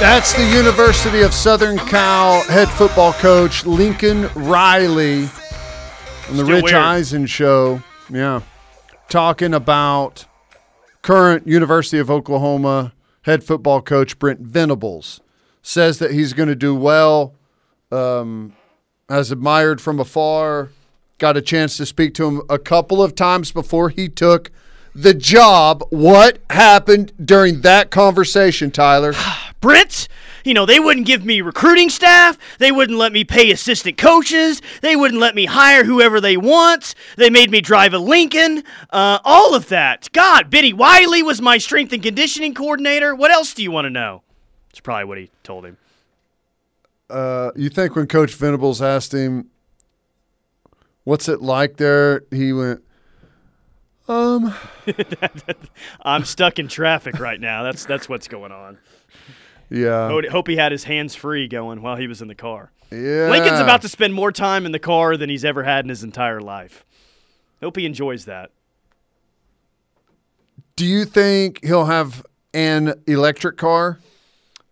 That's the University of Southern Cal head football coach Lincoln Riley on the Still Rich weird. Eisen show. Yeah. Talking about current University of Oklahoma head football coach Brent Venables. Says that he's going to do well, um, has admired from afar. Got a chance to speak to him a couple of times before he took the job. What happened during that conversation, Tyler? Brent, you know, they wouldn't give me recruiting staff. They wouldn't let me pay assistant coaches. They wouldn't let me hire whoever they want. They made me drive a Lincoln. Uh, all of that. God, Bennie Wylie was my strength and conditioning coordinator. What else do you want to know? That's probably what he told him. Uh, you think when Coach Venables asked him, "What's it like there?" He went, "Um, I'm stuck in traffic right now. That's that's what's going on. Yeah, Hope hope he had his hands free going while he was in the car. yeah." Lincoln's about to spend more time in the car than he's ever had in his entire life. Hope he enjoys that. Do you think he'll have an electric car?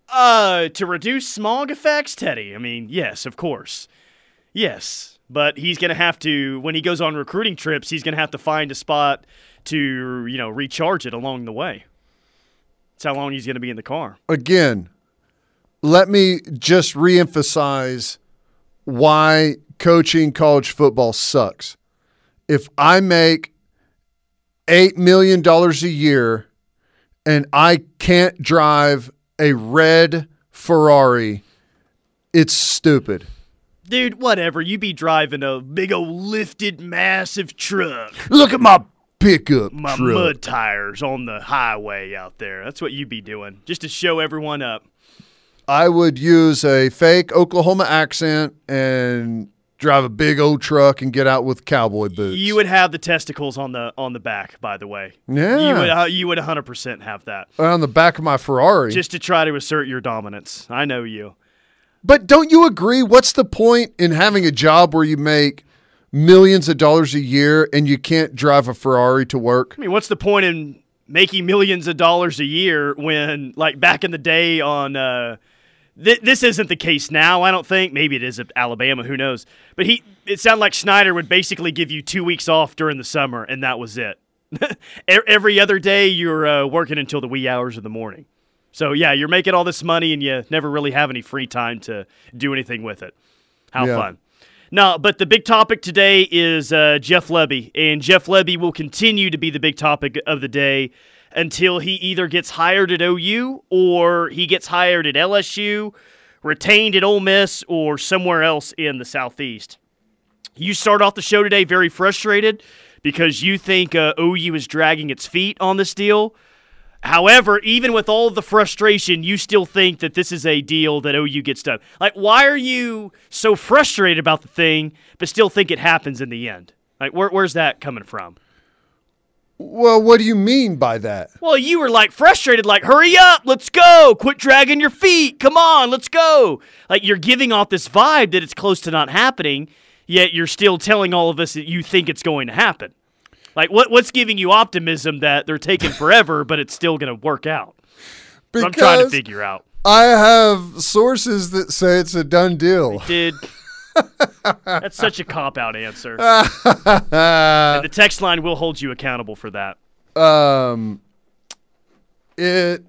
Uh, to reduce smog effects, Teddy. I mean, yes, of course. Yes, but he's going to have to when he goes on recruiting trips, he's going to have to find a spot to, you know, recharge it along the way. That's how long he's going to be in the car. Again, let me just reemphasize why coaching college football sucks. If I make eight million dollars a year and I can't drive a red Ferrari, it's stupid. Dude, whatever. You be driving a big old lifted massive truck. Look at my pickup My truck. mud tires on the highway out there. That's what you'd be doing. Just to show everyone up. I would use a fake Oklahoma accent and drive a big old truck and get out with cowboy boots. You would have the testicles on the on the back, by the way. Yeah. You would uh, you would 100% have that. on the back of my Ferrari. Just to try to assert your dominance. I know you. but don't you agree? What's the point in having a job where you make millions of dollars a year and you can't drive a Ferrari to work? I mean, what's the point in making millions of dollars a year when, like, back in the day on. Uh, th- this isn't the case now, I don't think. Maybe it is at Alabama, who knows. But he, it sounded like Schneider would basically give you two weeks off during the summer, and that was it. Every other day, you're uh, working until the wee hours of the morning. So, yeah, you're making all this money, and you never really have any free time to do anything with it. How Yeah. fun. No, but the big topic today is uh, Jeff Lebby, and Jeff Lebby will continue to be the big topic of the day until he either gets hired at OU or he gets hired at LSU, retained at Ole Miss, or somewhere else in the Southeast. You start off the show today very frustrated because you think uh, OU is dragging its feet on this deal. However, even with all the frustration, you still think that this is a deal that OU gets done. Like, why are you so frustrated about the thing, but still think it happens in the end? Like, where, where's that coming from? Well, what do you mean by that? Well, you were like frustrated, like, hurry up, let's go, quit dragging your feet, come on, let's go. Like, you're giving off this vibe that it's close to not happening, yet you're still telling all of us that you think it's going to happen. Like, what, what's giving you optimism that they're taking forever, but it's still going to work out? What I'm trying to figure out. I have sources that say it's a done deal. Did that's such a cop out answer. and the text line will hold you accountable for that. um, it,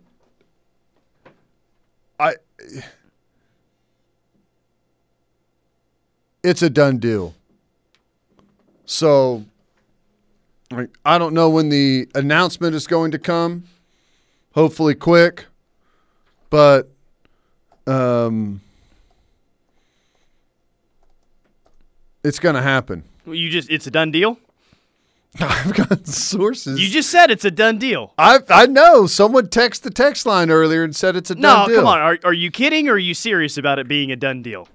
I, it's a done deal. So, like, I don't know when the announcement is going to come. Hopefully, quick, but um, it's going to happen. Well, You just it's a done deal. I've got sources. You just said it's a done deal. I I know. Someone texted the text line earlier and said it's a No, done deal. No, come on. Are, are you kidding or are you serious about it being a done deal?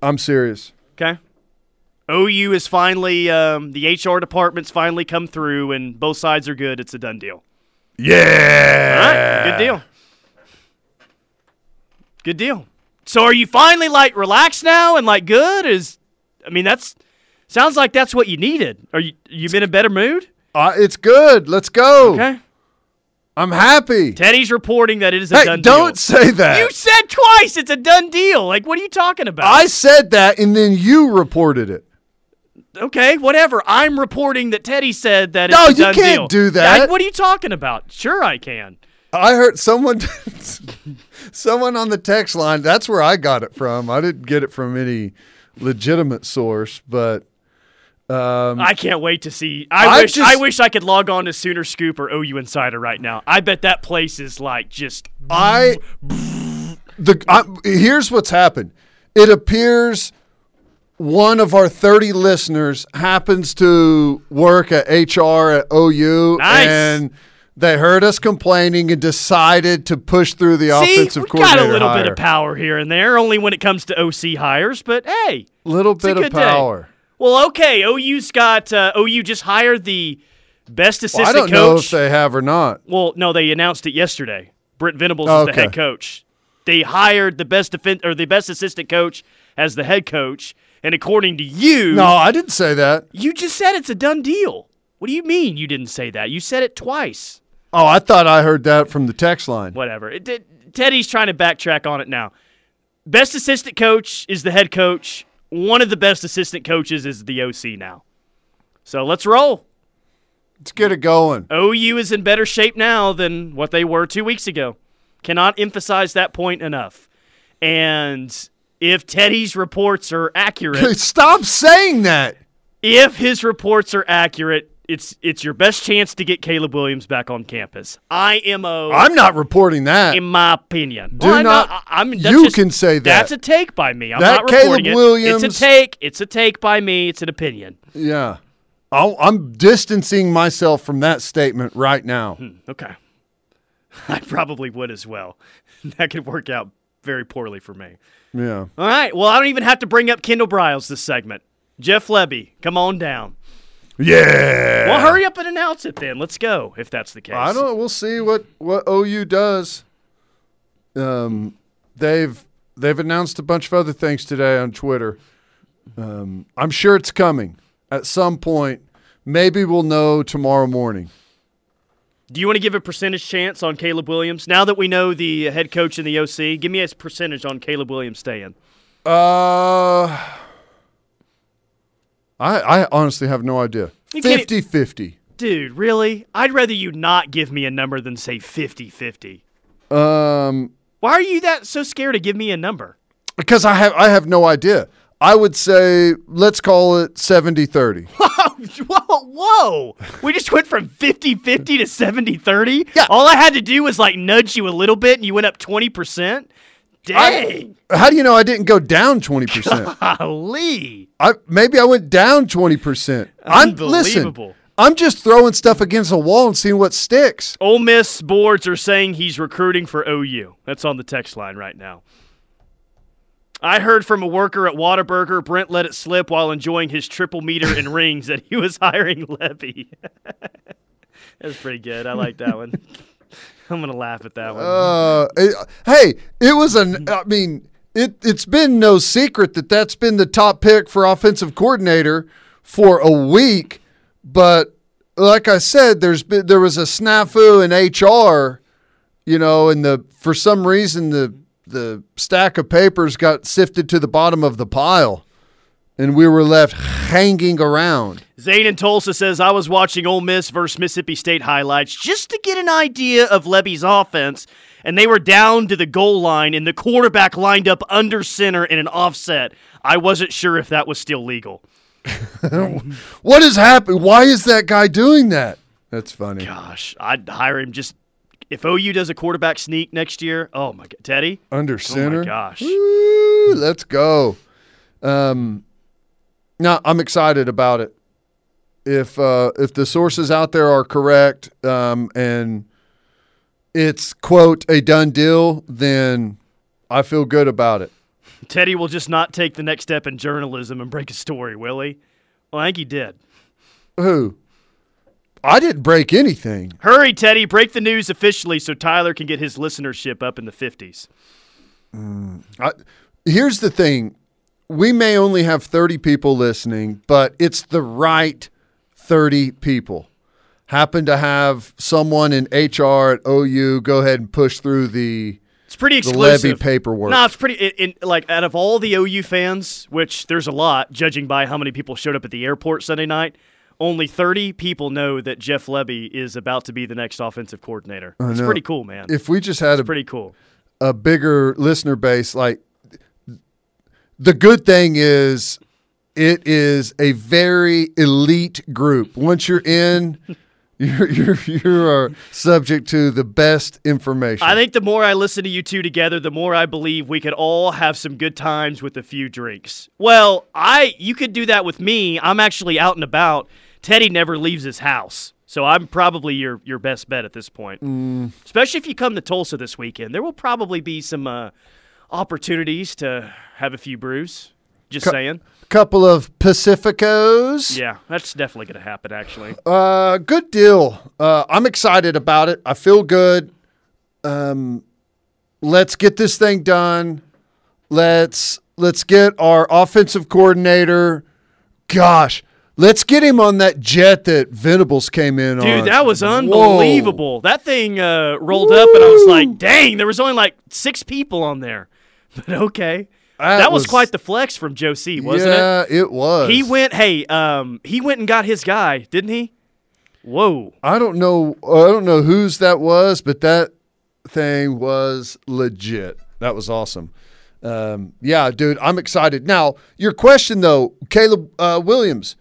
I'm serious. Okay. OU is finally um, the HR department's finally come through and both sides are good. It's a done deal. Yeah. Right, good deal. Good deal. So are you finally like relaxed now and like good? Is I mean that's sounds like that's what you needed. Are you you been in a better mood? Uh, it's good. Let's go. Okay. I'm happy. Teddy's reporting that it is a Hey, done don't deal. say that. You said twice it's a done deal. Like, what are you talking about? I said that, and then you reported it. Okay, whatever. I'm reporting that Teddy said that it's No, you can't deal. do that. What are you talking about? Sure, I can. I heard someone, someone on the text line. That's where I got it from. I didn't get it from any legitimate source, but um, I can't wait to see. I, I wish just- I wish I could log on to Sooner Scoop or OU Insider right now. I bet that place is like just I the I, here's what's happened. It appears one of our 30 listeners happens to work at HR at OU Nice. and they heard us complaining and decided to push through the See, offensive we coordinator got a little bit of power here and there, only when it comes to OC hires. But hey, little bit of good day. power. well, okay. OU's got uh, OU just hired the best Well, assistant I don't know coach. if they have or not. well, no, they announced it yesterday. Brent Venables is Okay. the head coach. They hired the best defense or the best assistant coach as the head coach, and according to you, No, I didn't say that. you just said it's a done deal. What do you mean you didn't say that? You said it twice. Oh, I thought I heard that from the text line. whatever. It, it- Teddy's trying to backtrack on it now. Best assistant coach is the head coach. One of the best assistant coaches is the OC now. So let's roll. Let's get it going. OU is in better shape now than what they were two weeks ago. Cannot emphasize that point enough. And if Teddy's reports are accurate, Stop saying that. if his reports are accurate, it's it's your best chance to get Caleb Williams back on campus. IMO. I'm not reporting that. in my opinion. Do Well, I'm not- I- I'm, you just- can say that. That's a take by me. I'm That not Caleb reporting it. Williams- It's a take. It's a take by me. It's an opinion. Yeah. I'll, I'm distancing myself from that statement right now. Hmm, okay. I probably would as well. that could work out very poorly for me. Yeah. All right. Well, I don't even have to bring up Kendall Briles this segment. Jeff Lebby, come on down. Yeah. Well, hurry up and announce it then. Let's go if that's the case. I don't. We'll see what what OU does. Um, they've they've announced a bunch of other things today on Twitter. Um, I'm sure it's coming at some point. Maybe we'll know tomorrow morning. Do you want to give a percentage chance on Caleb Williams now that we know the head coach and the OC? Give me a percentage on Caleb Williams staying. Uh, I I honestly have no idea. You 50-50. Dude, really? I'd rather you not give me a number than say 50 50. Um, Why are you that so scared to give me a number? because I have I have no idea. I would say let's call it 70-30. whoa, whoa. We just went from 50 50 to 70 30? Yeah. All I had to do was like nudge you a little bit and you went up 20%? Dang. How do you know I didn't go down 20%? Golly. I maybe I went down 20%. I'm listen. Unbelievable. I'm just throwing stuff against a wall and seeing what sticks. Ole Miss boards are saying he's recruiting for OU. That's on the text line right now. I heard from a worker at Whataburger, Brent let it slip while enjoying his triple meter and rings that he was hiring Lebby. That's pretty good. I like that one. I'm gonna laugh at that one. Uh, it- hey, it was an. I mean, it it's been no secret that that's been the top pick for offensive coordinator for a week. But like I said, there's been there was a snafu in HR, you know, and the for some reason the the stack of papers got sifted to the bottom of the pile, and we were left hanging around. Zane in Tulsa says I was watching Ole Miss versus Mississippi State highlights just to get an idea of Lebby's offense, and they were down to the goal line, and the quarterback lined up under center in an offset. I wasn't sure if that was still legal. What is happening? Why is that guy doing that? That's funny. Gosh, I'd hire him just if OU does a quarterback sneak next year. Oh my god, Teddy! Under Oh center. my gosh, Woo, let's go. Um, no, I'm excited about it. If uh, if the sources out there are correct, um, and it's quote a done deal, then I feel good about it. Teddy will just not take the next step in journalism and break a story, will he? Well, I think he did. Who? I didn't break anything. Hurry, Teddy! Break the news officially so Tyler can get his listenership up in the fifties. Mm. I, here's the thing: we may only have 30 people listening, but it's the right 30 people. happen to have someone in HR at OU go ahead and push through the It's pretty the exclusive. Lebby paperwork. No, it's pretty. Like out of all the OU fans, which there's a lot, judging by how many people showed up at the airport Sunday night, only 30 people know that Jeff Lebby is about to be the next offensive coordinator. It's know. pretty cool, man. if we just had a, pretty cool. a bigger listener base, like the good thing is it is a very elite group. Once you're in, you're you're you are subject to the best information. I think the more I listen to you two together, the more I believe we could all have some good times with a few drinks. Well, I you could do that with me. I'm actually out and about. Teddy never leaves his house. So I'm probably your your best bet at this point. Mm. Especially if you come to Tulsa this weekend. There will probably be some uh, opportunities to have a few brews. Just Co- saying. couple of Pacificos. Yeah, that's definitely going to happen actually. Uh, good deal. Uh, I'm excited about it. I feel good. Um, let's get this thing done. Let's let's get our offensive coordinator. Gosh, let's get him on that jet that Venables came in on. Dude, that was Whoa. unbelievable. That thing uh, rolled up, and I was like, "Dang!" There was only like six people on there, but okay. That That, was, was- quite the flex from Joe C, wasn't it? yeah, it? was. He went. Hey, um, he went and got his guy, didn't he? Whoa! I don't know. I don't know whose that was, but that thing was legit. That was awesome. Um, yeah, dude, I'm excited. Now, your question though, Caleb uh, Williams.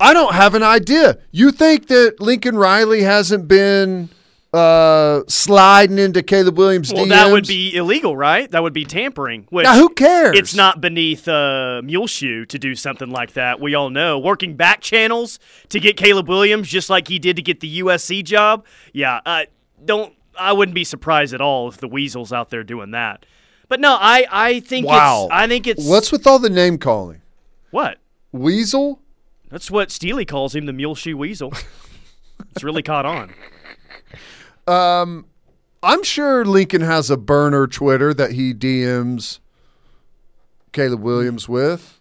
I don't have an idea. You think that Lincoln Riley hasn't been uh, sliding into Caleb Williams' Well, DMs? that would be illegal, right? That would be tampering. Which Now, who cares? It's not beneath uh, Muleshoe to do something like that. We all know. Working back channels to get Caleb Williams, just like he did to get the USC job. Yeah, uh, don't. I wouldn't be surprised at all if the Weasels out there doing that. But no, I I think Wow. it's I think it's What's with all the name calling? what Weasel? That's what Steely calls him, the Muleshoe Weasel. it's really caught on. I'm sure Lincoln has a burner Twitter that he DMs Caleb Williams with.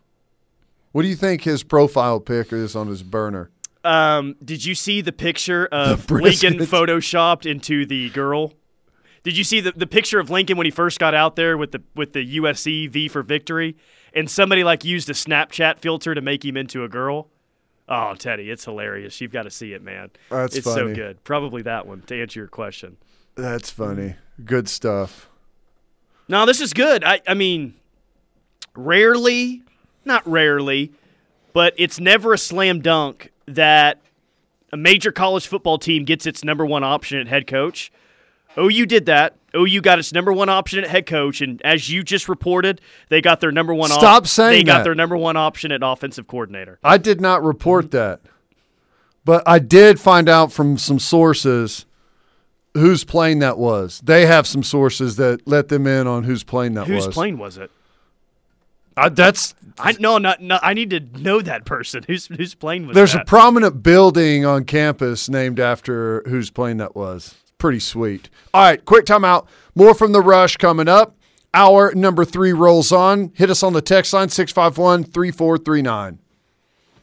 What do you think his profile pic is on his burner? Um, did you see the picture of brisket. Lincoln photoshopped into the girl? Did you see the, the picture of Lincoln when he first got out there with the with the USC V for victory, and somebody like used a Snapchat filter to make him into a girl? Oh, Teddy, it's hilarious. You've got to see it, man. That's it's so good. Probably that one to answer your question. That's funny. Good stuff. No, this is good. I, I mean, rarely, not rarely, but it's never a slam dunk that a major college football team gets its number one option at head coach. Oh, OU did that. OU got its number one option at head coach, and as you just reported, they got their number one. Stop op- saying They got their number one option at offensive coordinator. I did not report mm-hmm. that, but I did find out from some sources whose plane that was. They have some sources that let them in on whose plane that Whose was. Whose plane was it? I, that's I no, not no. I need to know that person. Whose whose plane was there's a prominent building on campus named after whose plane that was. Pretty sweet. All right, quick timeout. More from the rush coming up. Hour number three rolls on. Hit us on the text line 651 3439.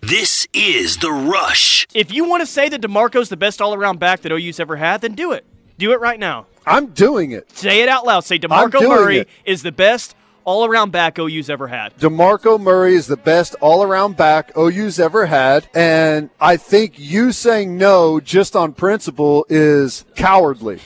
This is The Rush. if you want to say that DeMarco's the best all-around back that OU's ever had, then do it. Do it right now. I'm doing it. Say it out loud. Say DeMarco Murray it. is the best all-around back OU's ever had. DeMarco Murray is the best all around back OU's ever had. And I think you saying no just on principle is cowardly.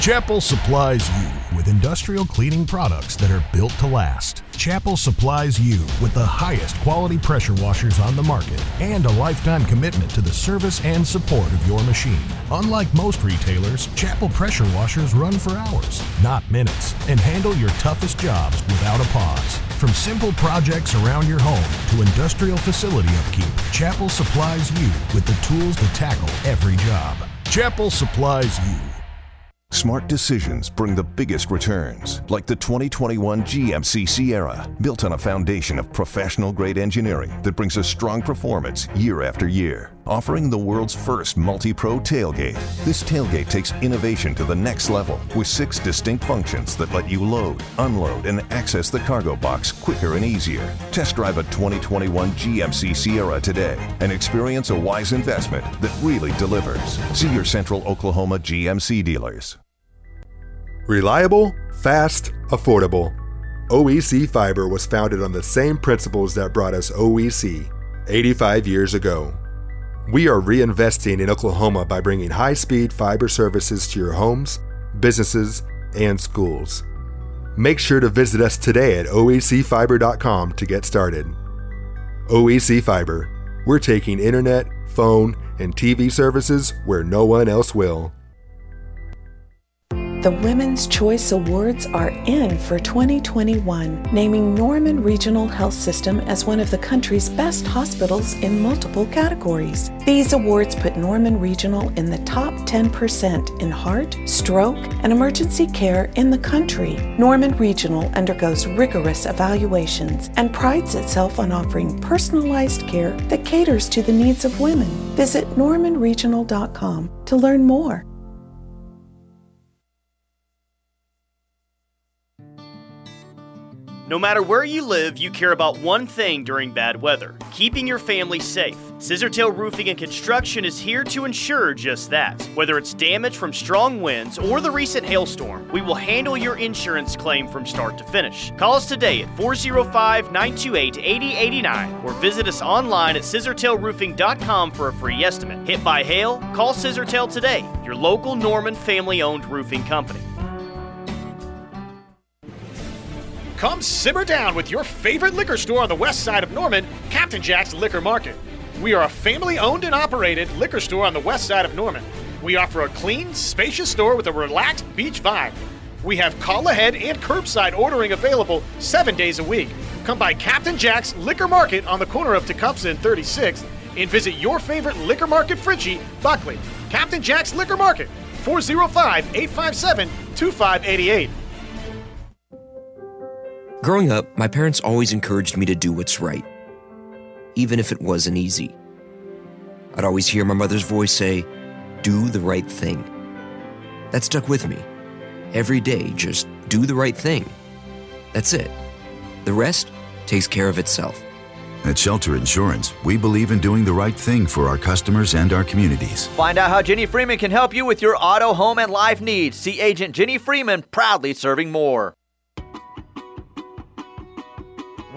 Chapel supplies you with industrial cleaning products that are built to last. Chapel supplies you with the highest quality pressure washers on the market and a lifetime commitment to the service and support of your machine. Unlike most retailers, Chapel pressure washers run for hours, not minutes, and handle your toughest jobs without a pause. From simple projects around your home to industrial facility upkeep, Chapel supplies you with the tools to tackle every job. Chapel supplies you. Smart decisions bring the biggest returns, like the 2021 GMC Sierra, built on a foundation of professional grade engineering that brings a strong performance year after year. Offering the world's first multi pro tailgate. This tailgate takes innovation to the next level with six distinct functions that let you load, unload, and access the cargo box quicker and easier. Test drive a 2021 GMC Sierra today and experience a wise investment that really delivers. See your Central Oklahoma GMC dealers. Reliable, fast, affordable. OEC Fiber was founded on the same principles that brought us OEC 85 years ago. We are reinvesting in Oklahoma by bringing high speed fiber services to your homes, businesses, and schools. Make sure to visit us today at oecfiber.com to get started. OEC Fiber, we're taking internet, phone, and TV services where no one else will. The Women's Choice Awards are in for 2021, naming Norman Regional Health System as one of the country's best hospitals in multiple categories. These awards put Norman Regional in the top 10% in heart, stroke, and emergency care in the country. Norman Regional undergoes rigorous evaluations and prides itself on offering personalized care that caters to the needs of women. Visit normanregional.com to learn more. No matter where you live, you care about one thing during bad weather keeping your family safe. Scissortail Roofing and Construction is here to ensure just that. Whether it's damage from strong winds or the recent hailstorm, we will handle your insurance claim from start to finish. Call us today at 405 928 8089 or visit us online at scissortailroofing.com for a free estimate. Hit by hail? Call Scissortail today, your local Norman family owned roofing company. Come simmer down with your favorite liquor store on the west side of Norman, Captain Jack's Liquor Market. We are a family owned and operated liquor store on the west side of Norman. We offer a clean, spacious store with a relaxed beach vibe. We have call ahead and curbside ordering available seven days a week. Come by Captain Jack's Liquor Market on the corner of Tecumseh and 36th and visit your favorite liquor market Fritchie, Buckley. Captain Jack's Liquor Market, 405 857 2588. Growing up, my parents always encouraged me to do what's right, even if it wasn't easy. I'd always hear my mother's voice say, Do the right thing. That stuck with me. Every day, just do the right thing. That's it. The rest takes care of itself. At Shelter Insurance, we believe in doing the right thing for our customers and our communities. Find out how Jenny Freeman can help you with your auto, home, and life needs. See Agent Jenny Freeman, proudly serving more.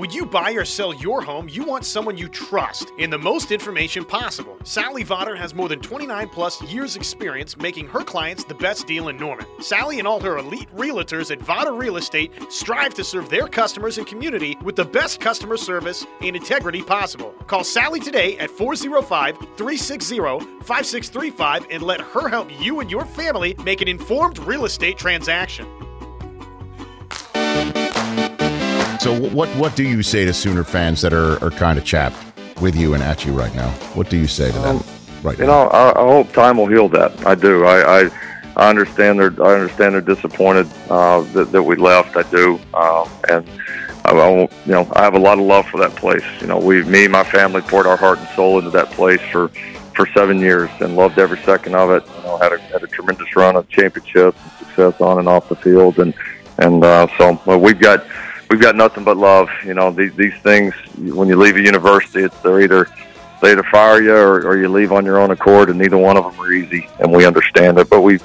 When you buy or sell your home, you want someone you trust in the most information possible. Sally Votter has more than 29 plus years experience making her clients the best deal in Norman. Sally and all her elite realtors at Votter Real Estate strive to serve their customers and community with the best customer service and integrity possible. Call Sally today at 405-360-5635 and let her help you and your family make an informed real estate transaction. So what what do you say to Sooner fans that are, are kind of chapped with you and at you right now? What do you say to them Um, right You now? know, I, I hope time will heal that. I do. I, I, I understand they're I understand they're disappointed uh, that, that we left. I do, um, and I, I won't, you know I have a lot of love for that place. You know, we, me, and my family poured our heart and soul into that place for for seven years and loved every second of it. You know, had a had a tremendous run of championships and success on and off the field, and and uh, so well, we've got we've got nothing but love. You know, these these things when you leave a university, it's they're either they either fire you or, or you leave on your own accord, and neither one of them are easy, and we understand it. But we, you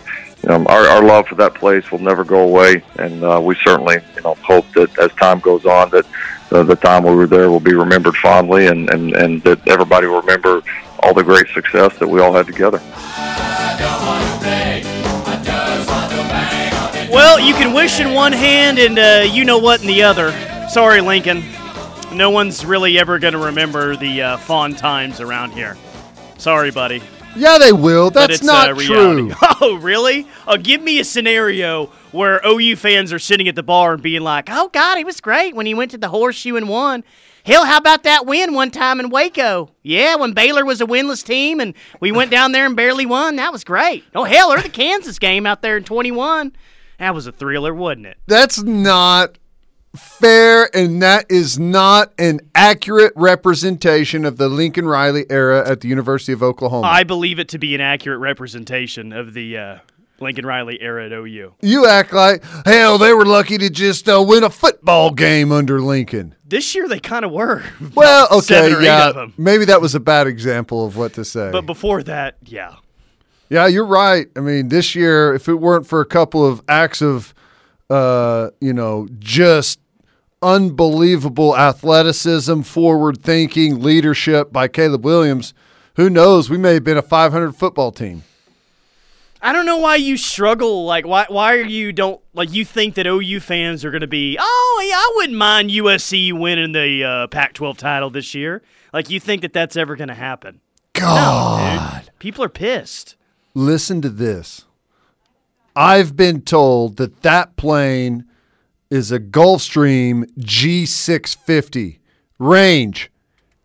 know, our, our love for that place will never go away, and uh, we certainly, you know, hope that as time goes on, that uh, the time we were there will be remembered fondly, and, and, and that everybody will remember all the great success that we all had together. Well, you can wish in one hand and uh, you know what in the other. Sorry, Lincoln. No one's really ever going to remember the uh, fond times around here. Sorry, buddy. Yeah, they will. That's it's, not uh, true. Oh, really? Oh, give me a scenario where OU fans are sitting at the bar and being like, "Oh God, he was great when he went to the horseshoe and won." Hell, how about that win one time in Waco? Yeah, when Baylor was a winless team and we went down there and barely won. That was great. Oh hell, or the Kansas game out there in 21. That was a thriller, wasn't it? That's not fair and that is not an accurate representation of the Lincoln Riley era at the University of Oklahoma. I believe it to be an accurate representation of the uh, Lincoln Riley era at OU. you act like hell. They were lucky to just uh, win a football game under Lincoln. This year they kind of were. Well, okay, Seven or eight yeah, maybe that was a bad example of what to say. But before that, yeah. Yeah, you're right. I mean, this year, if it weren't for a couple of acts of, uh, you know, just unbelievable athleticism, forward thinking, leadership by Caleb Williams, who knows? We may have been a 500 football team. I don't know why you struggle. Like, why? Why are you don't like? You think that OU fans are going to be? Oh, yeah, I wouldn't mind USC winning the uh, Pac-12 title this year. Like, you think that that's ever going to happen? God, No, people are pissed. Listen to this. I've been told that that plane is a Gulfstream G650, range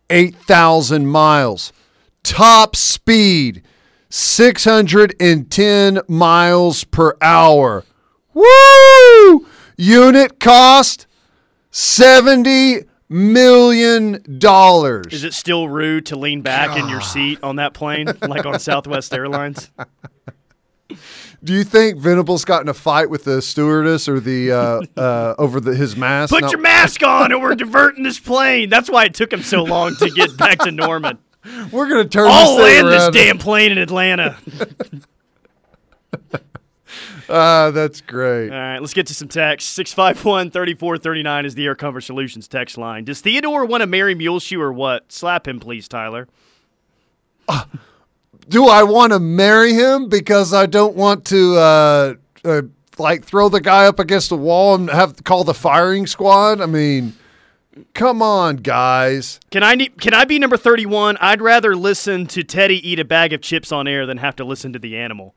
8,000 miles, top speed 610 miles per hour. Woo! Unit cost 70 million dollars. Is it still rude to lean back in your seat on that plane, like on Southwest Airlines? Do you think Venables got in a fight with the stewardess or the uh, uh, over the, his mask? Put No. your mask on, or we're diverting this plane. That's why it took him so long to get back to Norman. We're gonna turn. I'll land this damn plane in Atlanta. Ah, that's great. All right, let's get to some text. 651 3439 is the Air Comfort Solutions text line. Does Theodore want to marry Muleshoe or what? Slap him, please, Tyler. Do I want to marry him because I don't want to uh, uh, like throw the guy up against the wall and have to call the firing squad? I mean, come on, guys. Can I ne- can I be number 31? I'd rather listen to Teddy eat a bag of chips on air than have to listen to the animal.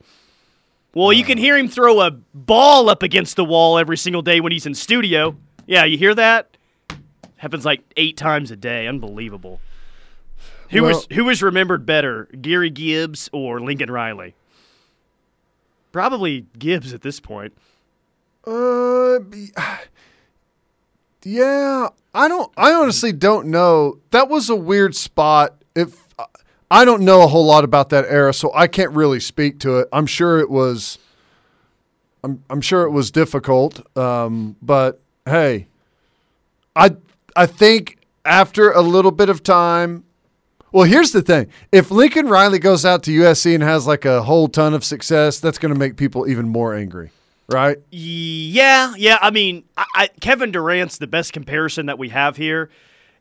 Well, you can hear him throw a ball up against the wall every single day when he's in studio. Yeah, you hear that? Happens like 8 times a day. Unbelievable. Who Well- was who was remembered better, Gary Gibbs or Lincoln Riley? Probably Gibbs at this point. Uh, yeah, I don't. I honestly don't know. That was a weird spot. If I don't know a whole lot about that era, so I can't really speak to it. I'm sure it was. I'm I'm sure it was difficult. Um, but hey, I I think after a little bit of time. Well, here's the thing. If Lincoln Riley goes out to USC and has like a whole ton of success, that's going to make people even more angry, right? Yeah, yeah. I mean, I, I, Kevin Durant's the best comparison that we have here,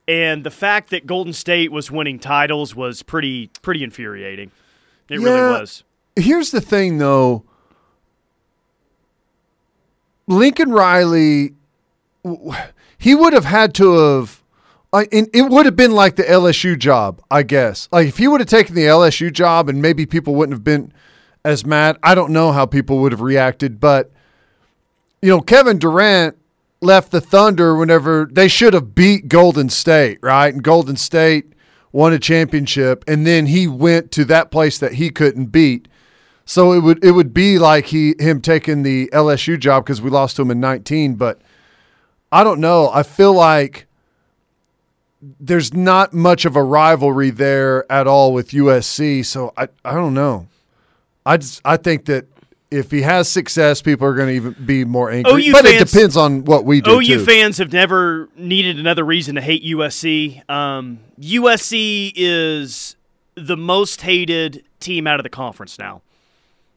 and the fact that Golden State was winning titles was pretty pretty infuriating. It Yeah. really was. Here's the thing, though. Lincoln Riley, he would have had to have. I- it would have been like the LSU job, I guess. Like if he would have taken the LSU job, and maybe people wouldn't have been as mad. I don't know how people would have reacted, but you know, Kevin Durant left the Thunder whenever they should have beat Golden State, right? And Golden State won a championship, and then he went to that place that he couldn't beat. So it would it would be like he him taking the LSU job because we lost to him in 19. But I don't know. I feel like there's not much of a rivalry there at all with USC. So I I don't know. I just I think that if he has success, people are going to even be more angry. OU but it depends on what we do. OU too. fans have never needed another reason to hate USC. Um, USC is the most hated team out of the conference now.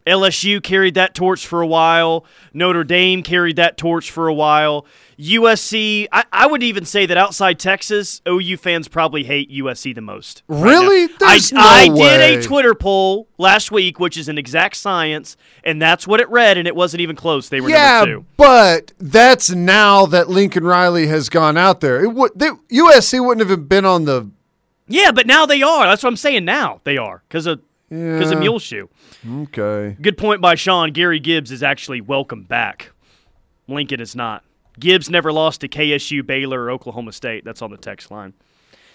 LSU carried that torch for a while. Notre Dame carried that torch for a while. USC, I, I would even say that outside Texas, OU fans probably hate USC the most. Really? There's I, no I did a Twitter poll last week, which is an exact science, and that's what it read, and it wasn't even close. They were yeah, number two. but that's now that Lincoln Riley has gone out there. It would they, USC wouldn't have been on the Yeah, but now they are. That's what I'm saying. Now they are because of because of Muleshoe. okay. Good point by Sean. Gary Gibbs is actually welcome back. Lincoln is not. Gibbs never lost to KSU, Baylor, or Oklahoma State. That's on the text line.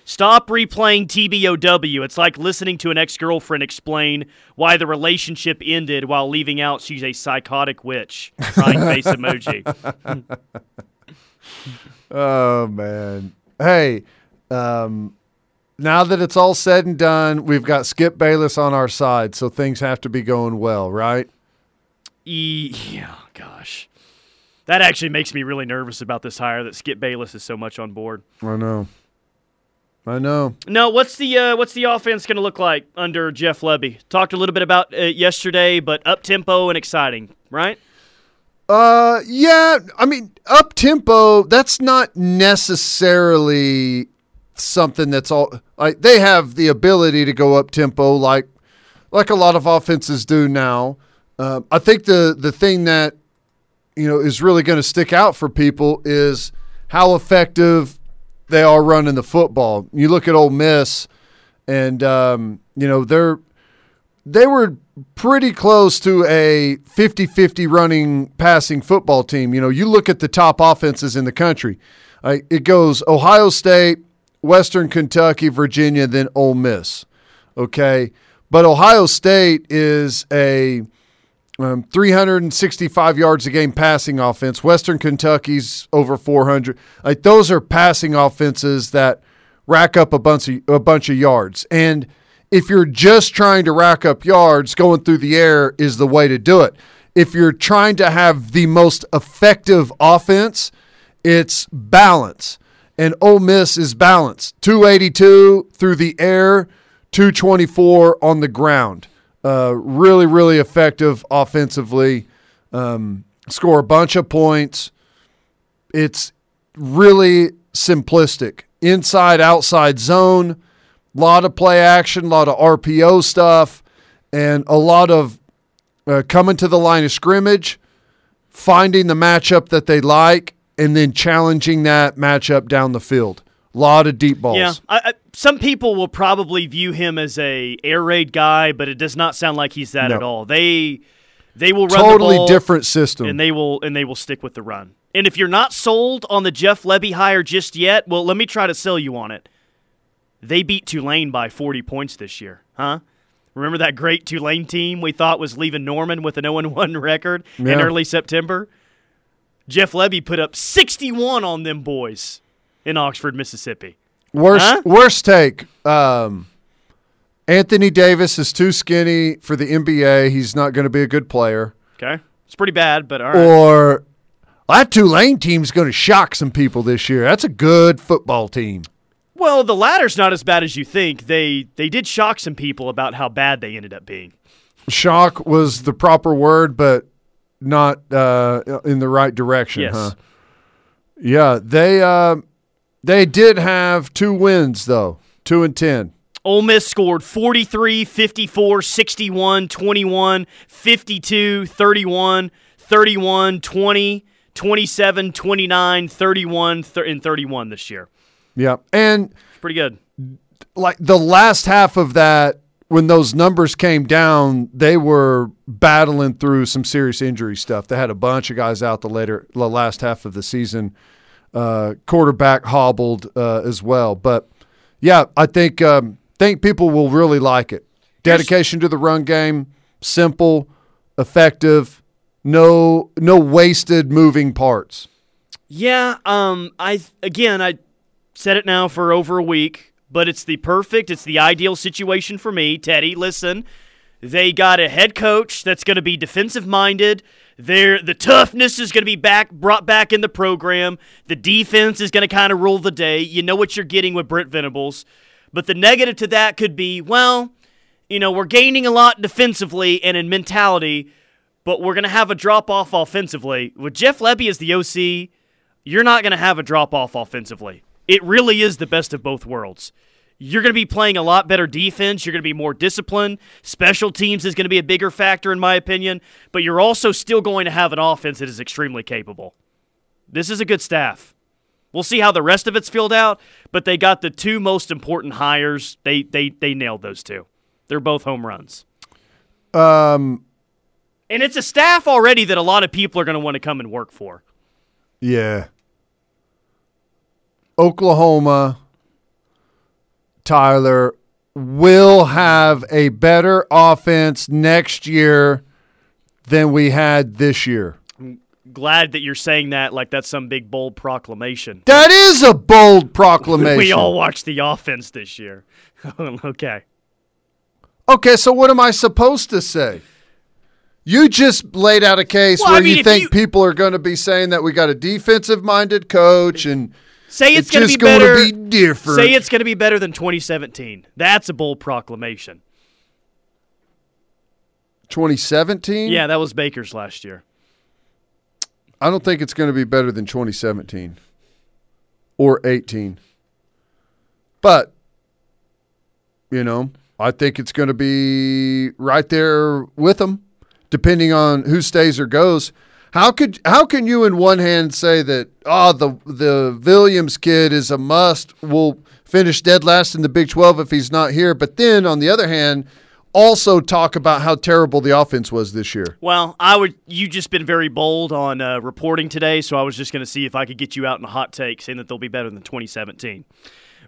Stop replaying TBOW. It's like listening to an ex girlfriend explain why the relationship ended while leaving out she's a psychotic witch. Crying face emoji. oh man. Hey, um, now that it's all said and done, we've got Skip Bayless on our side, so things have to be going well, right? E- yeah, gosh. That actually makes me really nervous about this hire that Skip Bayless is so much on board. I know. I know. No, what's the uh, what's the offense going to look like under Jeff Lebby? Talked a little bit about it yesterday, but up tempo and exciting, right? Uh, yeah. I mean, up tempo. That's not necessarily something that's all. Like they have the ability to go up tempo, like like a lot of offenses do now. Uh, I think the the thing that you know is really going to stick out for people is how effective they are running the football. You look at Ole Miss, and um, you know they're they were pretty close to a 50-50 running passing football team. You know, you look at the top offenses in the country. Uh, it goes Ohio State, Western Kentucky, Virginia, then Ole Miss. Okay, but Ohio State is a um, 365 yards a game passing offense. Western Kentucky's over 400. Like those are passing offenses that rack up a bunch of a bunch of yards. And if you're just trying to rack up yards, going through the air is the way to do it. If you're trying to have the most effective offense, it's balance. And Ole Miss is balanced 282 through the air, 224 on the ground. Uh, really, really effective offensively. Um, score a bunch of points. It's really simplistic. Inside, outside zone, a lot of play action, a lot of RPO stuff, and a lot of uh, coming to the line of scrimmage, finding the matchup that they like, and then challenging that matchup down the field. A lot of deep balls. Yeah, I, I, some people will probably view him as a air raid guy, but it does not sound like he's that No. at all. They they will run Totally the different system. and they will and they will stick with the run. And if you're not sold on the Jeff Lebby hire just yet, well, let me try to sell you on it. They beat Tulane by 40 points this year, huh? Remember that great Tulane team we thought was leaving Norman with an 0 1 record in early September? Jeff Lebby put up 61 on them boys in Oxford, Mississippi. Worst Huh? worst take. Um, Anthony Davis is too skinny for the NBA. He's not going to be a good player. Okay. It's pretty bad, but all right. Or that Tulane team's going to shock some people this year. That's a good football team. Well, the latter's not as bad as you think. They they did shock some people about how bad they ended up being. Shock was the proper word, but not uh, in the right direction. Yes. Huh? Yeah, they uh, they did have two wins though, two and ten. Ole Miss scored 43, 54, 61, 21, 52, 31, 31, 20, 27, 29, 31, thir- and 31 this year. Yeah, and It's pretty good. like the last half of that when those numbers came down they were battling through some serious injury stuff. They had a bunch of guys out the later the last half of the season. Uh, quarterback hobbled uh, as well. But yeah i think um, think people will really like it. Dedication to the run game simple effective no no wasted moving parts. Yeah, um I again I said it now for over a week, but it's the perfect, it's the ideal situation for me. Teddy, listen. They got a head coach that's going to be defensive minded. The toughness is going to be back brought back in the program. The defense is going to kind of rule the day. You know what you're getting with Brent Venables. But the negative to that could be, well, you know, we're gaining a lot defensively and in mentality, but we're going to have a drop off offensively. With Jeff Lebby as the OC, you're not going to have a drop off offensively. It really is the best of both worlds. You're going to be playing a lot better defense. You're going to be more disciplined. Special teams is going to be a bigger factor, in my opinion, but you're also still going to have an offense that is extremely capable. This is a good staff. We'll see how the rest of it's filled out, but they got the two most important hires. They they they nailed those two. They're both home runs. um, And it's a staff already that a lot of people are going to want to come and work for. Yeah. Oklahoma, Tyler, will have a better offense next year than we had this year. I'm glad that you're saying that like that's some big bold proclamation. That is a bold proclamation. We all watched the offense this year. okay. Okay, so what am I supposed to say? You just laid out a case Well, I where mean, you think you- people are going to be saying that we got a defensive minded coach and Say it's, it's going to be better. be different. Say it's going to be better than 2017. That's a bold proclamation. 2017? Yeah, that was Baker's last year. I don't think it's going to be better than 2017 or 18. But, you know, I think it's going to be right there with them, depending on who stays or goes. How could how can you in one hand say that oh the the Williams kid is a must will finish dead last in the Big 12 if he's not here but then on the other hand also talk about how terrible the offense was this year. Well, I would. You just been very bold on uh, reporting today, so I was just going to see if I could get you out in a hot take, saying that they'll be better than 2017.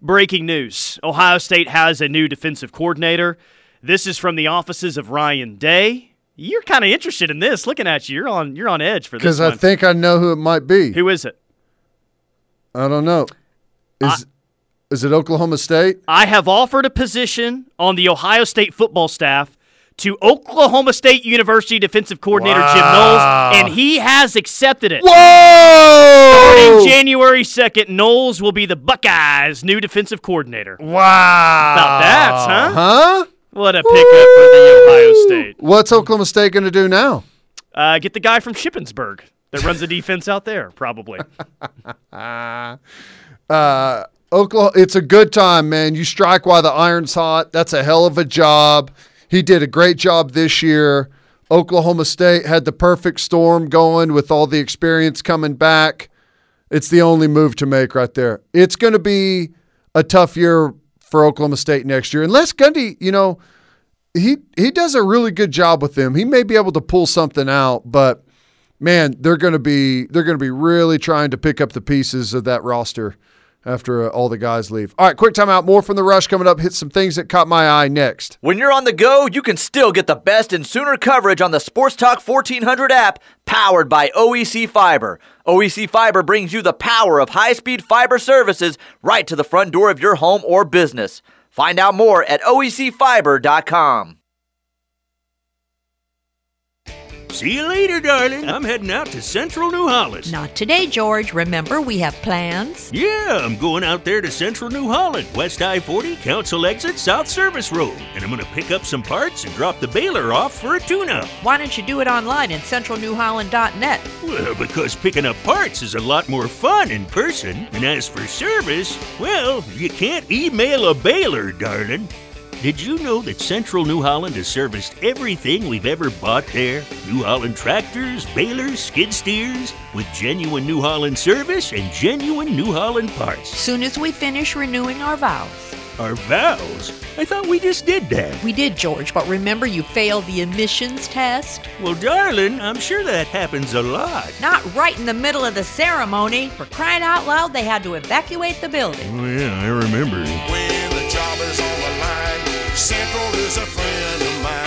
Breaking news: Ohio State has a new defensive coordinator. This is from the offices of Ryan Day. You're kind of interested in this. Looking at you, you're on you're on edge for this Because I think I know who it might be. Who is it? I don't know. Is is it Oklahoma State? I have offered a position on the Ohio State football staff to Oklahoma State University defensive coordinator Jim Knowles, and he has accepted it. Whoa! Starting January 2nd, Knowles will be the Buckeyes' new defensive coordinator. Wow. About that, huh? Huh? What a pickup for the Ohio State. What's Oklahoma State going to do now? Uh, get the guy from Shippensburg that runs the defense out there, probably. Uh, Oklahoma, it's a good time, man. You strike while the iron's hot. That's a hell of a job. He did a great job this year. Oklahoma State had the perfect storm going with all the experience coming back. It's the only move to make right there. It's going to be a tough year for Oklahoma State next year. Unless Gundy, you know, he he does a really good job with them. He may be able to pull something out, but man, they're going to be they're going to be really trying to pick up the pieces of that roster after uh, all the guys leave. All right, quick timeout. More from the rush coming up. Hit some things that caught my eye next. When you're on the go, you can still get the best and sooner coverage on the Sports Talk 1400 app powered by OEC Fiber. OEC Fiber brings you the power of high speed fiber services right to the front door of your home or business. Find out more at oecfiber.com. See you later, darling. I'm heading out to Central New Holland. Not today, George. Remember, we have plans. Yeah, I'm going out there to Central New Holland, West I 40, Council Exit, South Service Road. And I'm going to pick up some parts and drop the baler off for a tune up. Why don't you do it online at centralnewholland.net? Well, because picking up parts is a lot more fun in person. And as for service, well, you can't email a baler, darling. Did you know that Central New Holland has serviced everything we've ever bought there? New Holland tractors, balers, skid steers, with genuine New Holland service and genuine New Holland parts. Soon as we finish renewing our vows. Our vows? I thought we just did that. We did, George, but remember you failed the emissions test? Well, darling, I'm sure that happens a lot. Not right in the middle of the ceremony. For crying out loud, they had to evacuate the building. Oh, yeah, I remember. When the job is on the line, Central is a friend of mine.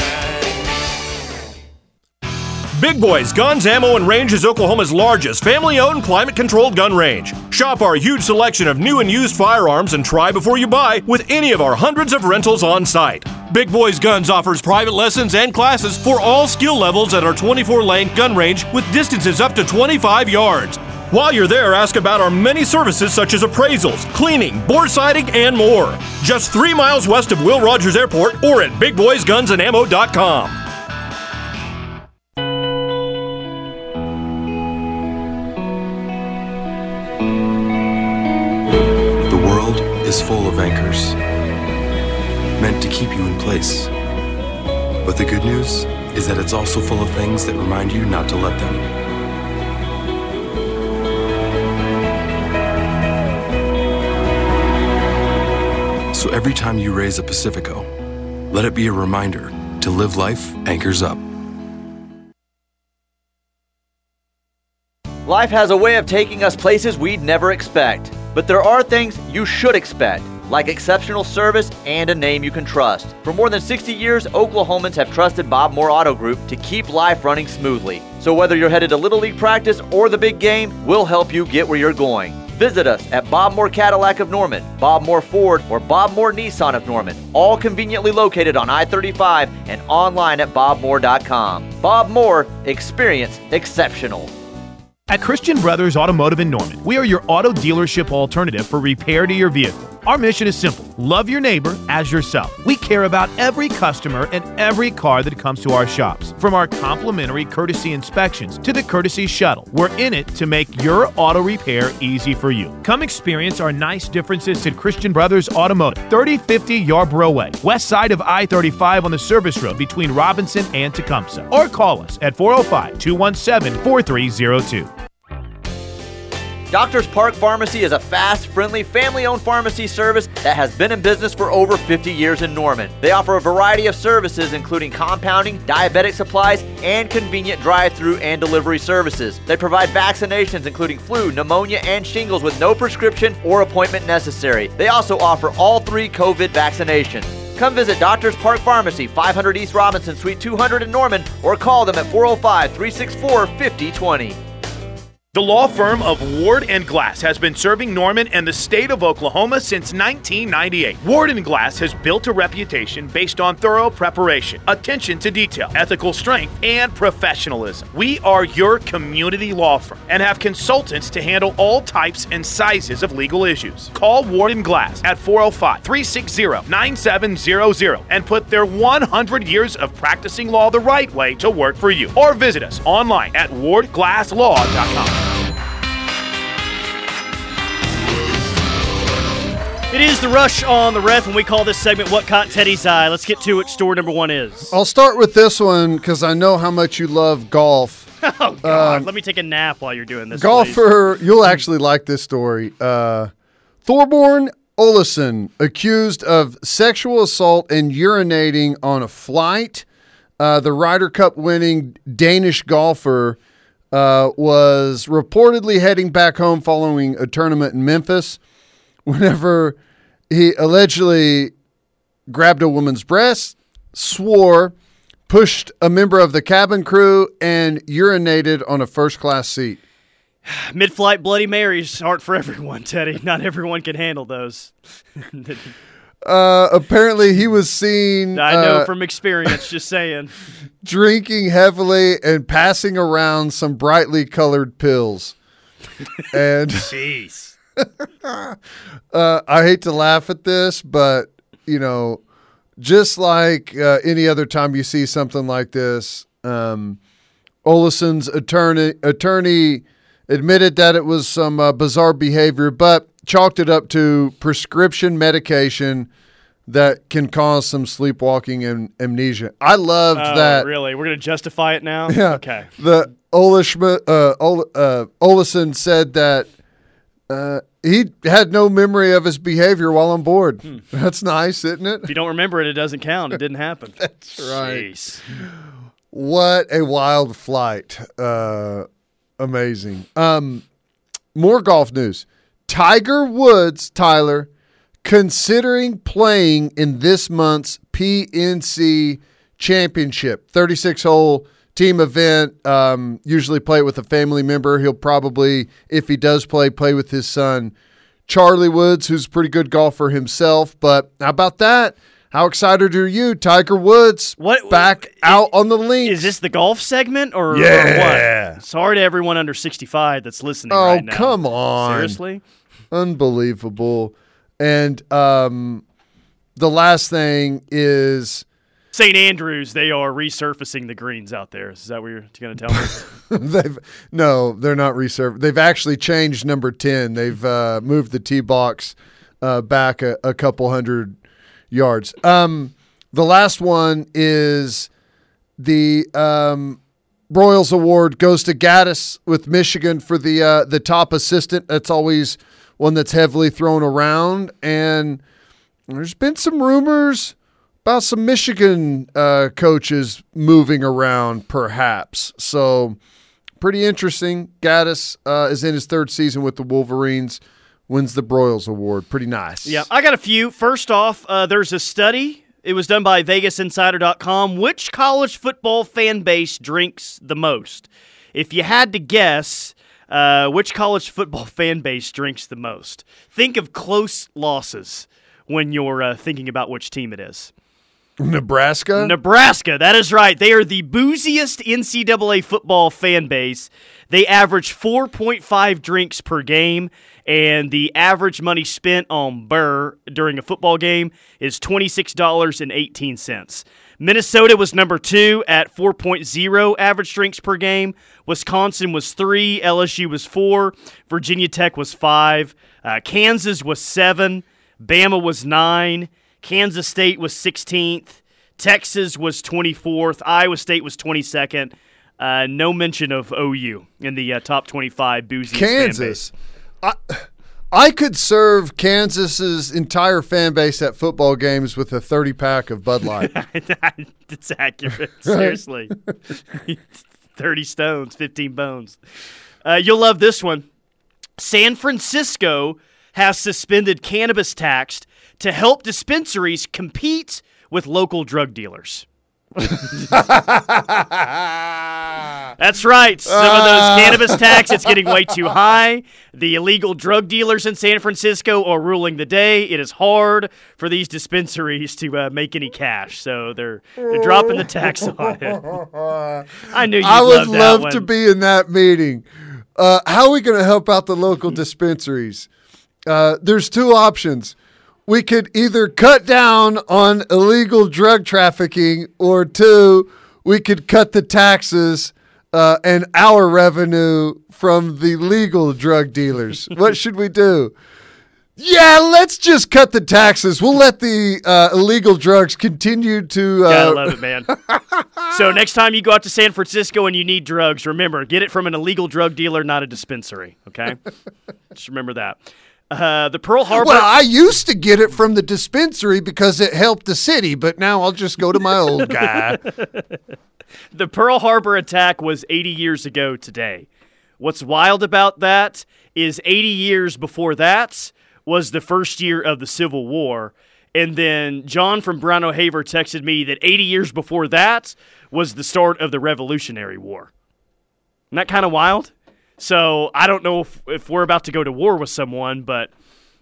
Big Boys Guns, Ammo, and Range is Oklahoma's largest family owned, climate controlled gun range. Shop our huge selection of new and used firearms and try before you buy with any of our hundreds of rentals on site. Big Boys Guns offers private lessons and classes for all skill levels at our 24 lane gun range with distances up to 25 yards. While you're there, ask about our many services such as appraisals, cleaning, bore sighting, and more. Just three miles west of Will Rogers Airport or at BigBoysGunsAndAmmo.com. The world is full of anchors, meant to keep you in place. But the good news is that it's also full of things that remind you not to let them. Every time you raise a Pacifico, let it be a reminder to live life anchors up. Life has a way of taking us places we'd never expect, but there are things you should expect. like exceptional service and a name you can trust. For more than 60 years, Oklahomans have trusted Bob Moore Auto Group to keep life running smoothly. So whether you're headed to Little League practice or the big game, we'll help you get where you're going. Visit us at Bob Moore Cadillac of Norman, Bob Moore Ford, or Bob Moore Nissan of Norman, all conveniently located on I 35 and online at bobmoore.com. Bob Moore, experience exceptional. At Christian Brothers Automotive in Norman, we are your auto dealership alternative for repair to your vehicle. Our mission is simple love your neighbor as yourself. We care about every customer and every car that comes to our shops. From our complimentary courtesy inspections to the courtesy shuttle, we're in it to make your auto repair easy for you. Come experience our nice differences at Christian Brothers Automotive, 3050 Yarborough Way, west side of I 35 on the service road between Robinson and Tecumseh. Or call us at 405 217 4302. Doctors Park Pharmacy is a fast, friendly, family owned pharmacy service that has been in business for over 50 years in Norman. They offer a variety of services, including compounding, diabetic supplies, and convenient drive through and delivery services. They provide vaccinations, including flu, pneumonia, and shingles, with no prescription or appointment necessary. They also offer all three COVID vaccinations. Come visit Doctors Park Pharmacy, 500 East Robinson, Suite 200 in Norman, or call them at 405 364 5020. The law firm of Ward and Glass has been serving Norman and the state of Oklahoma since 1998. Ward and Glass has built a reputation based on thorough preparation, attention to detail, ethical strength, and professionalism. We are your community law firm and have consultants to handle all types and sizes of legal issues. Call Ward and Glass at 405-360-9700 and put their 100 years of practicing law the right way to work for you. Or visit us online at wardglasslaw.com. It is the rush on the ref, and we call this segment "What Caught Teddy's Eye." Let's get to it. Store number one is. I'll start with this one because I know how much you love golf. Oh God! Let me take a nap while you're doing this. please. Golfer, you'll actually like this story. Uh, Thorbjørn Olesen accused of sexual assault and urinating on a flight. Uh, the Ryder Cup winning Danish golfer uh, was reportedly heading back home following a tournament in Memphis. Whenever he allegedly grabbed a woman's breast, swore, pushed a member of the cabin crew, and urinated on a first class seat. Mid-flight Bloody Marys aren't for everyone, Teddy. Not everyone can handle those. Uh, apparently, he was seen. I know uh, from experience. Just saying. drinking heavily and passing around some brightly colored pills. And Jeez. uh, I hate to laugh at this, but you know, just like uh, any other time you see something like this, um, Olesen's attorney attorney admitted that it was some uh, bizarre behavior, but chalked it up to prescription medication that can cause some sleepwalking and amnesia. I loved Oh, that. really? We're gonna justify it now? Yeah. Okay. The Olishma, uh, Ol, uh, Olesen said that uh, he had no memory of his behavior while on board. Hmm. That's nice, isn't it? If you don't remember it, it doesn't count. It didn't happen. That's right. Jeez. What a wild flight. Uh, amazing. Um, more golf news. Tiger Woods, Tyler, considering playing in this month's PNC Championship, 36 hole team event. Um, usually play it with a family member. He'll probably, if he does play, play with his son, Charlie Woods, who's a pretty good golfer himself. But how about that? How excited are you, Tiger Woods? What back out on the links? Is this the golf segment or, or Yeah. what? Sorry to everyone under 65 that's listening Oh, right now. come on. Seriously? Unbelievable. And um, the last thing is St. Andrews, they are resurfacing the greens out there. Is that what you're going to tell me? they've no, they're not reserved. They've actually changed number ten. They've uh, moved the tee box uh, back a, a couple hundred yards. Um, the last one is the um, Broyles Award goes to Gattis with Michigan for the uh, the top assistant. That's always one that's heavily thrown around, and there's been some rumors about some Michigan uh, coaches moving around, perhaps. So, pretty interesting. Gattis uh, is in his third season with the Wolverines. wins the Broyles Award. Pretty nice. Yeah, I got a few. First off, uh, there's a study. It was done by VegasInsider.com. Which college football fan base drinks the most? If you had to guess, uh, which college football fan base drinks the most? Think of close losses when you're uh, thinking about which team it is. Nebraska? Nebraska, that is right. They are the booziest NCAA football fan base. They average 4.5 drinks per game, and the average money spent on Burr during a football game is $26.18. Minnesota was number two at 4.0 average drinks per game. Wisconsin was three. LSU was four. Virginia Tech was five. Uh, Kansas was seven. Bama was nine. Kansas State was 16th. Texas was 24th. Iowa State was 22nd. Uh, no mention of OU in the uh, top 25 boozy Kansas. I, I could serve Kansas's entire fan base at football games with a 30 pack of Bud Light. It's accurate. Seriously. 30 stones, 15 bones. Uh, you'll love this one. San Francisco has suspended cannabis tax to help dispensaries compete with local drug dealers. That's right. Some of those cannabis tax, it's getting way too high. The illegal drug dealers in San Francisco are ruling the day. It is hard for these dispensaries to uh, make any cash, so they're they're dropping the tax on it. I knew I would love, that I would love to be in that meeting. Uh, how are we going to help out the local dispensaries? Uh, there's two options. We could either cut down on illegal drug trafficking, or two, we could cut the taxes uh, and our revenue from the legal drug dealers. what should we do? Yeah, let's just cut the taxes. We'll let the uh, illegal drugs continue to. Uh, Gotta love it, man. so next time you go out to San Francisco and you need drugs, remember get it from an illegal drug dealer, not a dispensary. Okay, just remember that. Uh, the Pearl Harbor. Well, I used to get it from the dispensary because it helped the city, but now I'll just go to my old guy. the Pearl Harbor attack was 80 years ago today. What's wild about that is 80 years before that was the first year of the Civil War. And then John from Brown O'Haver texted me that 80 years before that was the start of the Revolutionary War. Isn't that kind of wild? So I don't know if, if we're about to go to war with someone, but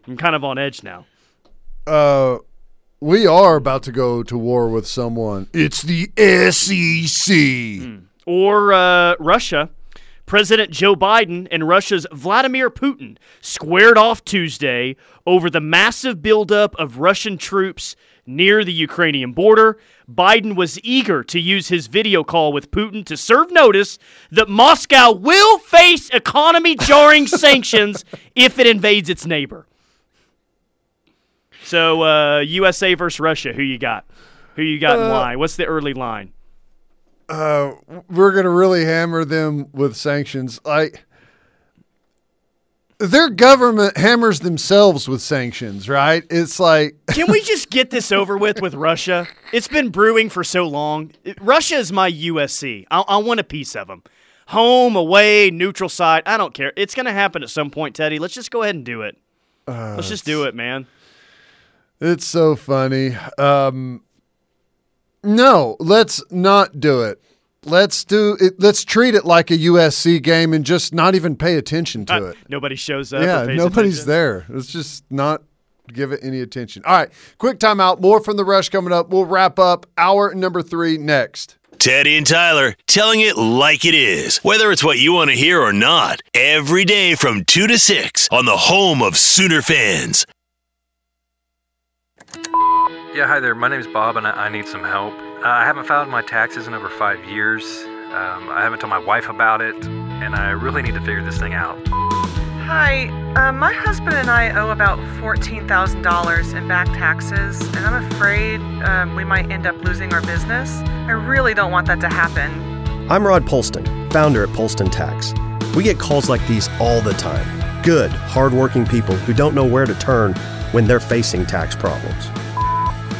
I'm kind of on edge now. Uh, we are about to go to war with someone. It's the SEC. or uh, Russia. President Joe Biden and Russia's Vladimir Putin squared off Tuesday over the massive buildup of Russian troops near the Ukrainian border. Biden was eager to use his video call with Putin to serve notice that Moscow will face economy jarring sanctions if it invades its neighbor. So, uh, USA versus Russia, who you got? Who you got and Uh, why? What's the early line? Uh, we're gonna really hammer them with sanctions. Like their government hammers themselves with sanctions, right? It's like Can we just get this over with with Russia? It's been brewing for so long. Russia is my USC. I, I want a piece of them. Home, away, neutral side. I don't care. It's going to happen at some point, Teddy. Let's just go ahead and do it. Uh, Let's just do it, man. It's so funny. Um, no, let's not do it. Let's do it. Let's treat it like a USC game and just not even pay attention to it. Nobody shows up. yeah, nobody's attention. there. Let's just not give it any attention. All right, quick timeout. More from the rush coming up. We'll wrap up hour number three next. Teddy and Tyler telling it like it is, whether it's what you want to hear or not, every day from 2 to 6 on the home of Sooner fans. Yeah, hi there. My name's Bob, and I, I need some help. Uh, I haven't filed my taxes in over five years. Um, I haven't told my wife about it, and I really need to figure this thing out. Hi, uh, my husband and I owe about $14,000 in back taxes, and I'm afraid um, we might end up losing our business. I really don't want that to happen. I'm Rod Polston, founder at Polston Tax. We get calls like these all the time. Good, hardworking people who don't know where to turn when they're facing tax problems.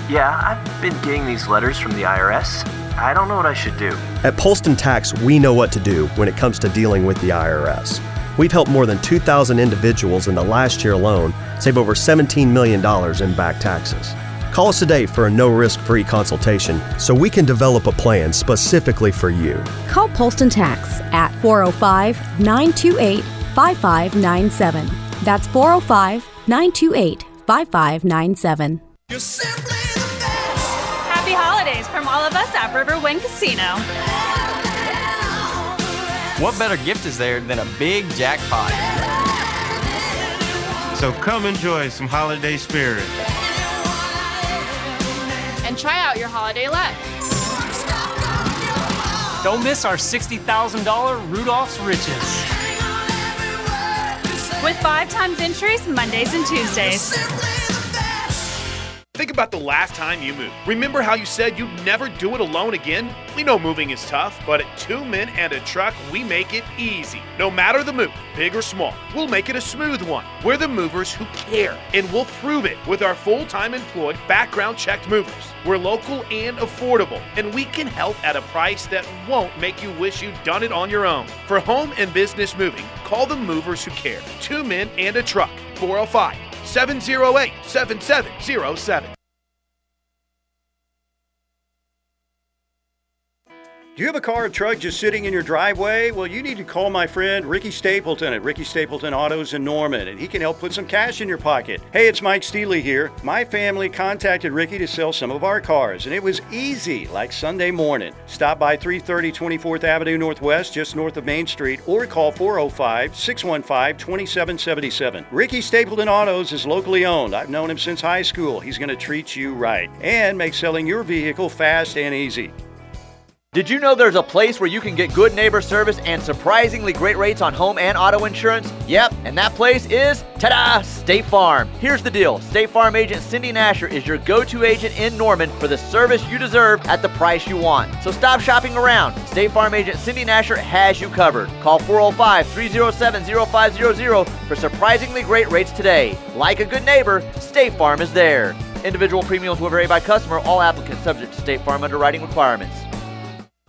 Yeah, I've been getting these letters from the IRS. I don't know what I should do. At Polston Tax, we know what to do when it comes to dealing with the IRS. We've helped more than 2,000 individuals in the last year alone save over $17 million in back taxes. Call us today for a no risk free consultation so we can develop a plan specifically for you. Call Polston Tax at 405 928 5597. That's 405 928 5597. Happy holidays from all of us at Riverwind Casino. What better gift is there than a big jackpot? So come enjoy some holiday spirit. And try out your holiday luck. Don't miss our $60,000 Rudolph's Riches. With five times entries Mondays and Tuesdays. Think about the last time you moved. Remember how you said you'd never do it alone again? We know moving is tough, but at Two Men and a Truck, we make it easy. No matter the move, big or small, we'll make it a smooth one. We're the movers who care, and we'll prove it with our full time employed, background checked movers. We're local and affordable, and we can help at a price that won't make you wish you'd done it on your own. For home and business moving, call the movers who care. Two Men and a Truck, 405 708 7707. Do you have a car or truck just sitting in your driveway? Well, you need to call my friend Ricky Stapleton at Ricky Stapleton Autos in Norman, and he can help put some cash in your pocket. Hey, it's Mike Steely here. My family contacted Ricky to sell some of our cars, and it was easy, like Sunday morning. Stop by 330 24th Avenue Northwest, just north of Main Street, or call 405 615 2777. Ricky Stapleton Autos is locally owned. I've known him since high school. He's going to treat you right and make selling your vehicle fast and easy. Did you know there's a place where you can get good neighbor service and surprisingly great rates on home and auto insurance? Yep, and that place is, ta da, State Farm. Here's the deal State Farm agent Cindy Nasher is your go to agent in Norman for the service you deserve at the price you want. So stop shopping around. State Farm agent Cindy Nasher has you covered. Call 405 307 0500 for surprisingly great rates today. Like a good neighbor, State Farm is there. Individual premiums will vary by customer, all applicants subject to State Farm underwriting requirements.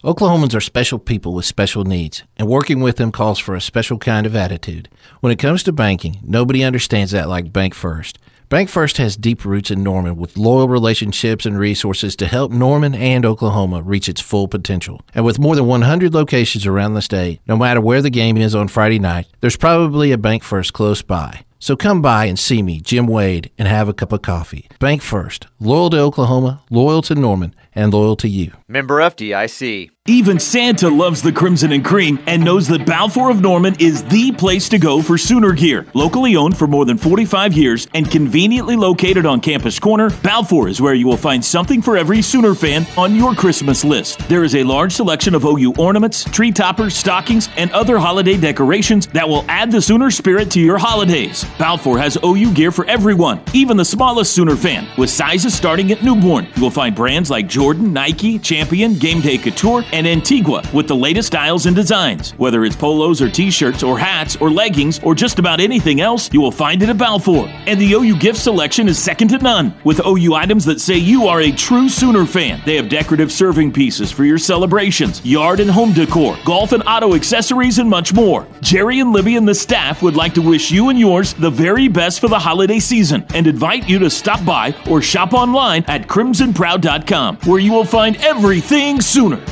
Oklahomans are special people with special needs, and working with them calls for a special kind of attitude. When it comes to banking, nobody understands that like Bank First. Bank First has deep roots in Norman with loyal relationships and resources to help Norman and Oklahoma reach its full potential. And with more than 100 locations around the state, no matter where the game is on Friday night, there's probably a Bank First close by. So come by and see me, Jim Wade, and have a cup of coffee. Bank First, loyal to Oklahoma, loyal to Norman, and loyal to you. Member FDIC. Even Santa loves the Crimson and Cream and knows that Balfour of Norman is the place to go for Sooner gear. Locally owned for more than 45 years and conveniently located on Campus Corner, Balfour is where you will find something for every Sooner fan on your Christmas list. There is a large selection of OU ornaments, tree toppers, stockings, and other holiday decorations that will add the Sooner spirit to your holidays. Balfour has OU gear for everyone, even the smallest Sooner fan, with sizes starting at newborn. You will find brands like Jordan, Nike, Champion, Game Day Couture, and Antigua with the latest styles and designs. Whether it's polos or t shirts or hats or leggings or just about anything else, you will find it at Balfour. And the OU gift selection is second to none, with OU items that say you are a true Sooner fan. They have decorative serving pieces for your celebrations, yard and home decor, golf and auto accessories, and much more. Jerry and Libby and the staff would like to wish you and yours the very best for the holiday season and invite you to stop by or shop online at crimsonproud.com, where you will find everything Sooner.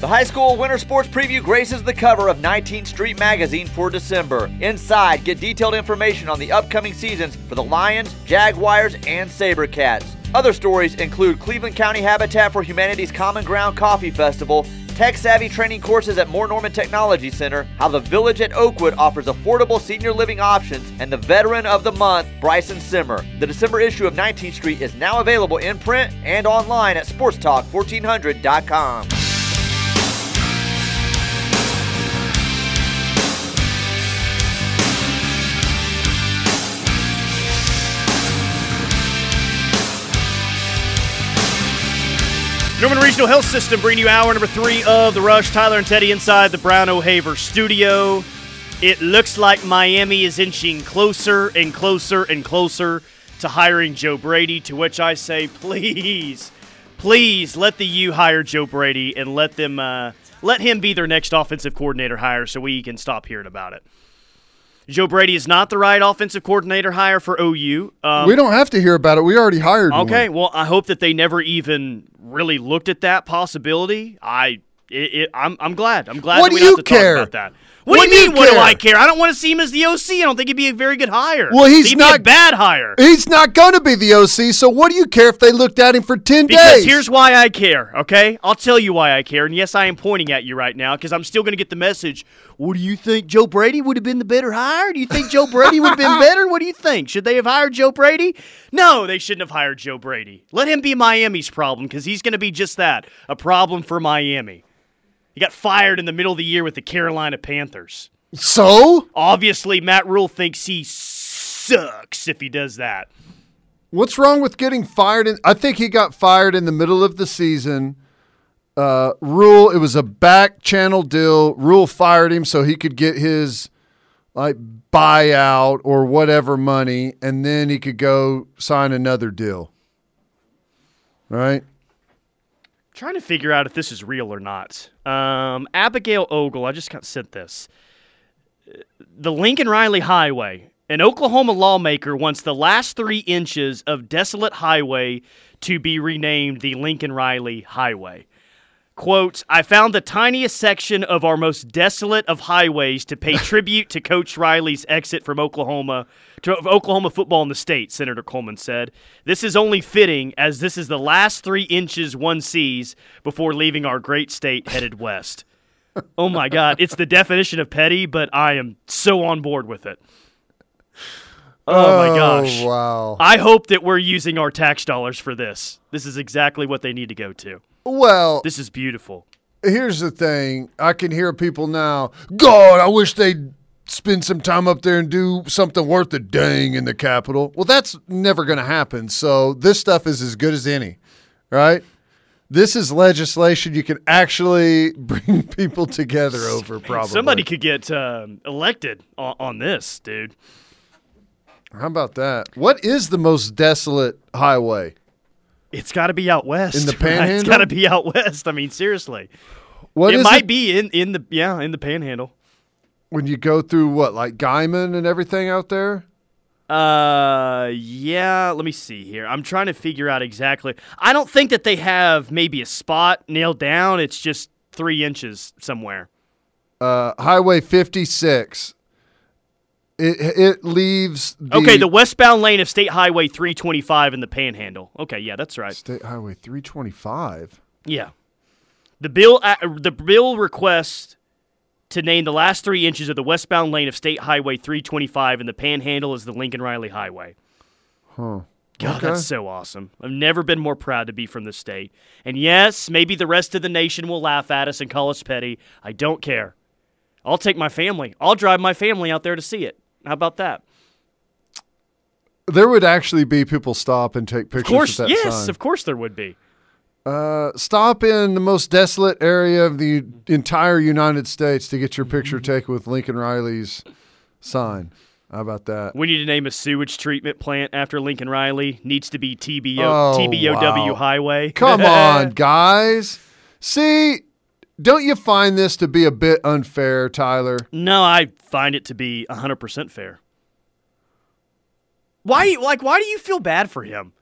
The high school winter sports preview graces the cover of 19th Street Magazine for December. Inside, get detailed information on the upcoming seasons for the Lions, Jaguars, and Sabercats. Other stories include Cleveland County Habitat for Humanity's Common Ground Coffee Festival, tech savvy training courses at Moore Norman Technology Center, how the Village at Oakwood offers affordable senior living options, and the Veteran of the Month, Bryson Simmer. The December issue of 19th Street is now available in print and online at sportstalk1400.com. Norman Regional Health System bringing you hour number three of the Rush. Tyler and Teddy inside the Brown O'Haver studio. It looks like Miami is inching closer and closer and closer to hiring Joe Brady, to which I say, please, please let the U hire Joe Brady and let them uh, let him be their next offensive coordinator hire so we can stop hearing about it. Joe Brady is not the right offensive coordinator hire for OU. Um, we don't have to hear about it. We already hired one. Okay, well, I hope that they never even really looked at that possibility. I, it, it, I'm, I'm glad. I'm glad What that we do don't you have to talk care? about that. What, What do you you mean? What do? I care? I don't want to see him as the OC. I don't think he'd be a very good hire. Well, he's he'd be not a bad hire. He's not going to be the OC. So what do you care if they looked at him for ten Because days? here's why I care, okay? I'll tell you why I care. And yes, I am pointing at you right now because I'm still going to get the message. What do you think Joe Brady would have been the better hire? Do you think Joe Brady would have been better? What do you think? Should they have hired Joe Brady? No, they shouldn't have hired Joe Brady. Let him be Miami's problem because he's going to be just that a problem for Miami. He got fired in the middle of the year with the Carolina Panthers. So? Obviously, Matt Rhule thinks he sucks if he does that. What's wrong with getting fired? In, I think he got fired in the middle of the season. Uh, Rhule, it was a back channel deal. Rhule fired him so he could get his like buyout or whatever money, and then he could go sign another deal. Right? Trying to figure out if this is real or not. Um, Abigail Ogle, I just got sent this. The Lincoln Riley Highway. An Oklahoma lawmaker wants the last three inches of desolate highway to be renamed the Lincoln Riley Highway. Quote, I found the tiniest section of our most desolate of highways to pay tribute to Coach Riley's exit from Oklahoma to Oklahoma football in the state, Senator Coleman said. This is only fitting as this is the last three inches one sees before leaving our great state headed west. Oh my God, it's the definition of petty, but I am so on board with it. Oh, my oh, gosh. wow. I hope that we're using our tax dollars for this. This is exactly what they need to go to. Well, This is beautiful. here's the thing. I can hear people now. God, I wish they'd spend some time up there and do something worth a dang in the Capitol. Well, that's never going to happen. So this stuff is as good as any, right? This is legislation you can actually bring people together over. Probably Somebody could get um, elected on, on this, dude. How about that? What is the most desolate highway? It's got to be out west. In the right? Panhandle? It's got to be out west. I mean, seriously. What it might it? be in, in the yeah in the Panhandle. When you go through what, like Guymon and everything out there? Uh, yeah. Let me see here. I'm trying to figure out exactly. I don't think that they have maybe a spot nailed down. It's just three inches somewhere. Uh, Highway 56. It it leaves the okay, the westbound lane of State Highway 325 in the Panhandle. Okay, yeah, that's right. State Highway 325. Yeah. The bill uh, the bill requests to name the last 3 inches of the westbound lane of State Highway 325 in the Panhandle as the Lincoln Riley Highway. Huh. God, Okay. that's so awesome. I've never been more proud to be from this state. And yes, maybe the rest of the nation will laugh at us and call us petty. I don't care. I'll take my family. I'll drive my family out there to see it. How about that? There would actually be people stop and take pictures Of course, that yes, sign. of course there would be. Uh, stop in the most desolate area of the entire United States to get your picture Mm-hmm. taken with Lincoln Riley's sign. How about that? We need to name a sewage treatment plant after Lincoln Riley. Needs to be TBO Oh, TBOW wow. Highway. Come on, guys. See, don't you find this to be a bit unfair, Tyler? No, I find it to be 100% fair. Why like why do you feel bad for him?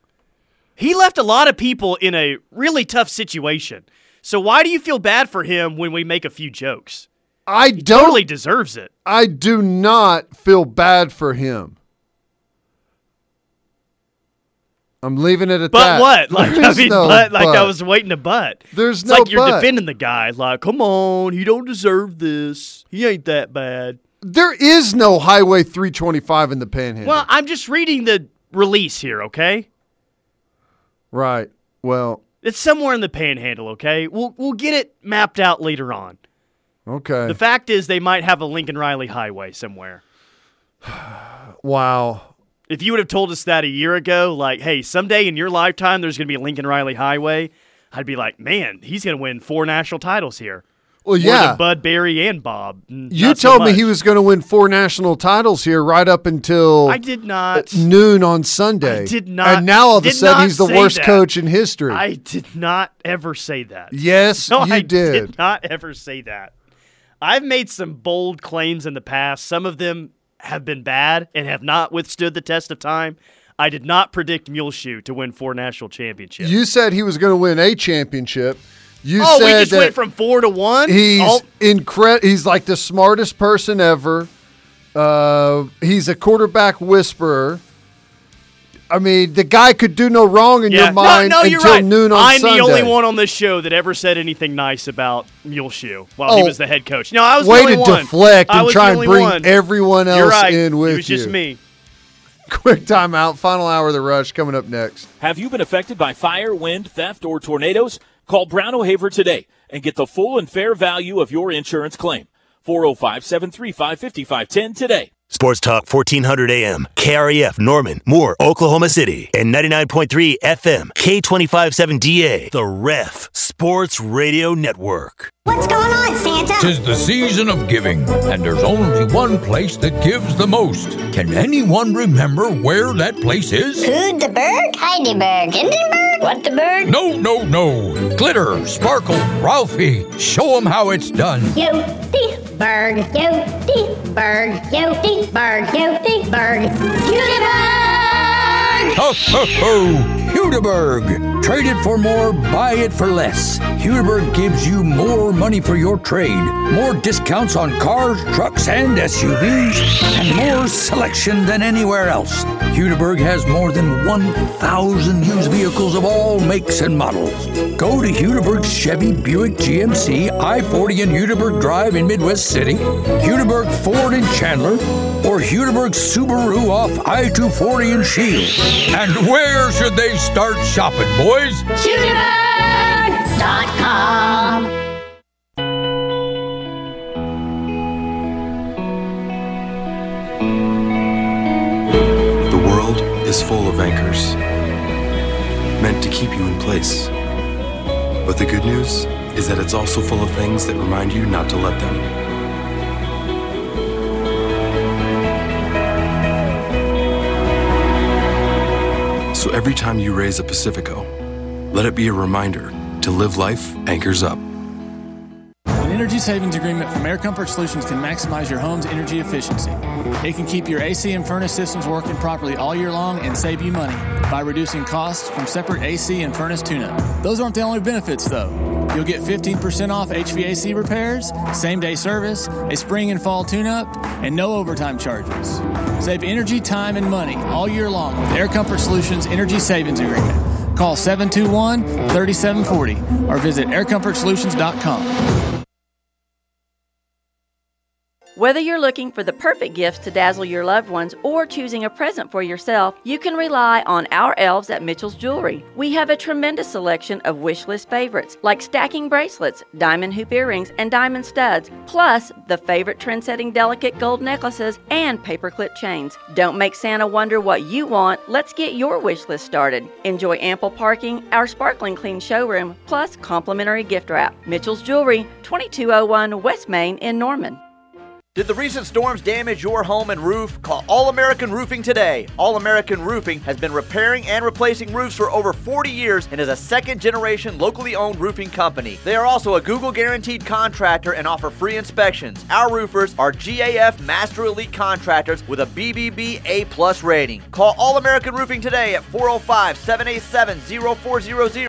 He left a lot of people in a really tough situation. So why do you feel bad for him when we make a few jokes? I He don't. totally deserves it. I do not feel bad for him. I'm leaving it at But that. what? Like I mean, no but like I was waiting to butt. There's it's no like you're but. defending the guy. Like, come on, he don't deserve this. He ain't that bad. There is no Highway 325 in the Panhandle. Well, I'm just reading the release here. Okay, right. Well, it's somewhere in the Panhandle. Okay, we'll we'll get it mapped out later on. okay. The fact is, they might have a Lincoln Riley Highway somewhere. wow. If you would have told us that a year ago, like, hey, someday in your lifetime there's going to be a Lincoln Riley Highway, I'd be like, man, he's going to win four national titles here. Well, More yeah. Bud Barry and Bob. Mm, You not so told me he was going to win four national titles here right up until I did not. noon on Sunday. I did not. And now all of a sudden he's the worst that. coach in history. I did not ever say that. Yes, no, you I did. not ever say that. I've made some bold claims in the past. Some of them have been bad and have not withstood the test of time. I did not predict Muleshoe to win four national championships. You said he was going to win a championship. You oh, said we just went from four to one. He's Oh, incre- He's like the smartest person ever. Uh, he's a quarterback whisperer. I mean, the guy could do no wrong in yeah. your mind no, no, you're until right. noon on Sunday. I'm Sunday. the only one on this show that ever said anything nice about Muleshoe while he Oh. was the head coach. No, I was Way the only one. Way to one. deflect and try and bring one. everyone You're else right. in with you. It was just you. me. Quick timeout. Final hour of the rush coming up next. Have you been affected by fire, wind, theft, or tornadoes? Call Brown O'Haver today and get the full and fair value of your insurance claim. 405 735 5510 today. Sports Talk 1400 AM, KREF Norman, Moore, Oklahoma City, and 99.3 FM, K257DA, The Ref Sports Radio Network. What's going on, Santa? Tis the season of giving, and there's only one place that gives the most. Can anyone remember where that place is? Who'd? Heidelberg. Hindenburg? What the bird? No, no, no. Glitter, sparkle, Ralphie. Show 'em how it's done. Yo, the berg. Yo, the berg. Yo, the berg. Yo, the berg. Hindenburg! Ho, ho, ho! Hudiburg. Trade it for more, buy it for less. Hudiburg gives you more money for your trade, more discounts on cars, trucks, and SUVs, and more selection than anywhere else. Hudiburg has more than 1,000 used vehicles of all makes and models. Go to Hudiburg's Chevy Buick GMC I 40 and Hudiburg Drive in Midwest City, Hudiburg Ford in Chandler, or Hudiburg Subaru off I 240 in Shield. And where should they start shopping, boys? Hudiburg.com. The world is full of anchors, meant to keep you in place. But the good news is that it's also full of things that remind you not to let them. So every time you raise a Pacifico, let it be a reminder to live life anchors up. An energy savings agreement from Air Comfort Solutions can maximize your home's energy efficiency. It can keep your AC and furnace systems working properly all year long and save you money by reducing costs from separate AC and furnace tune-up. Those aren't the only benefits though. You'll get 15% off HVAC repairs, same day service, a spring and fall tune-up, and no overtime charges. Save energy, time, and money all year long with Air Comfort Solutions Energy Savings Agreement. Call 721 3740 or visit aircomfortsolutions.com. Whether you're looking for the perfect gifts to dazzle your loved ones or choosing a present for yourself, you can rely on our elves at Mitchell's Jewelry. We have a tremendous selection of wish list favorites like stacking bracelets, diamond hoop earrings, and diamond studs, plus the favorite trend setting delicate gold necklaces and paperclip chains. Don't make Santa wonder what you want. Let's get your wish list started. Enjoy ample parking, our sparkling clean showroom, plus complimentary gift wrap. Mitchell's Jewelry, 2201 West Main in Norman. Did the recent storms damage your home and roof? Call All American Roofing today. All American Roofing has been repairing and replacing roofs for over 40 years and is a second generation locally owned roofing company. They are also a Google guaranteed contractor and offer free inspections. Our roofers are GAF Master Elite contractors with a BBB A plus rating. Call All American Roofing today at 405 787 0400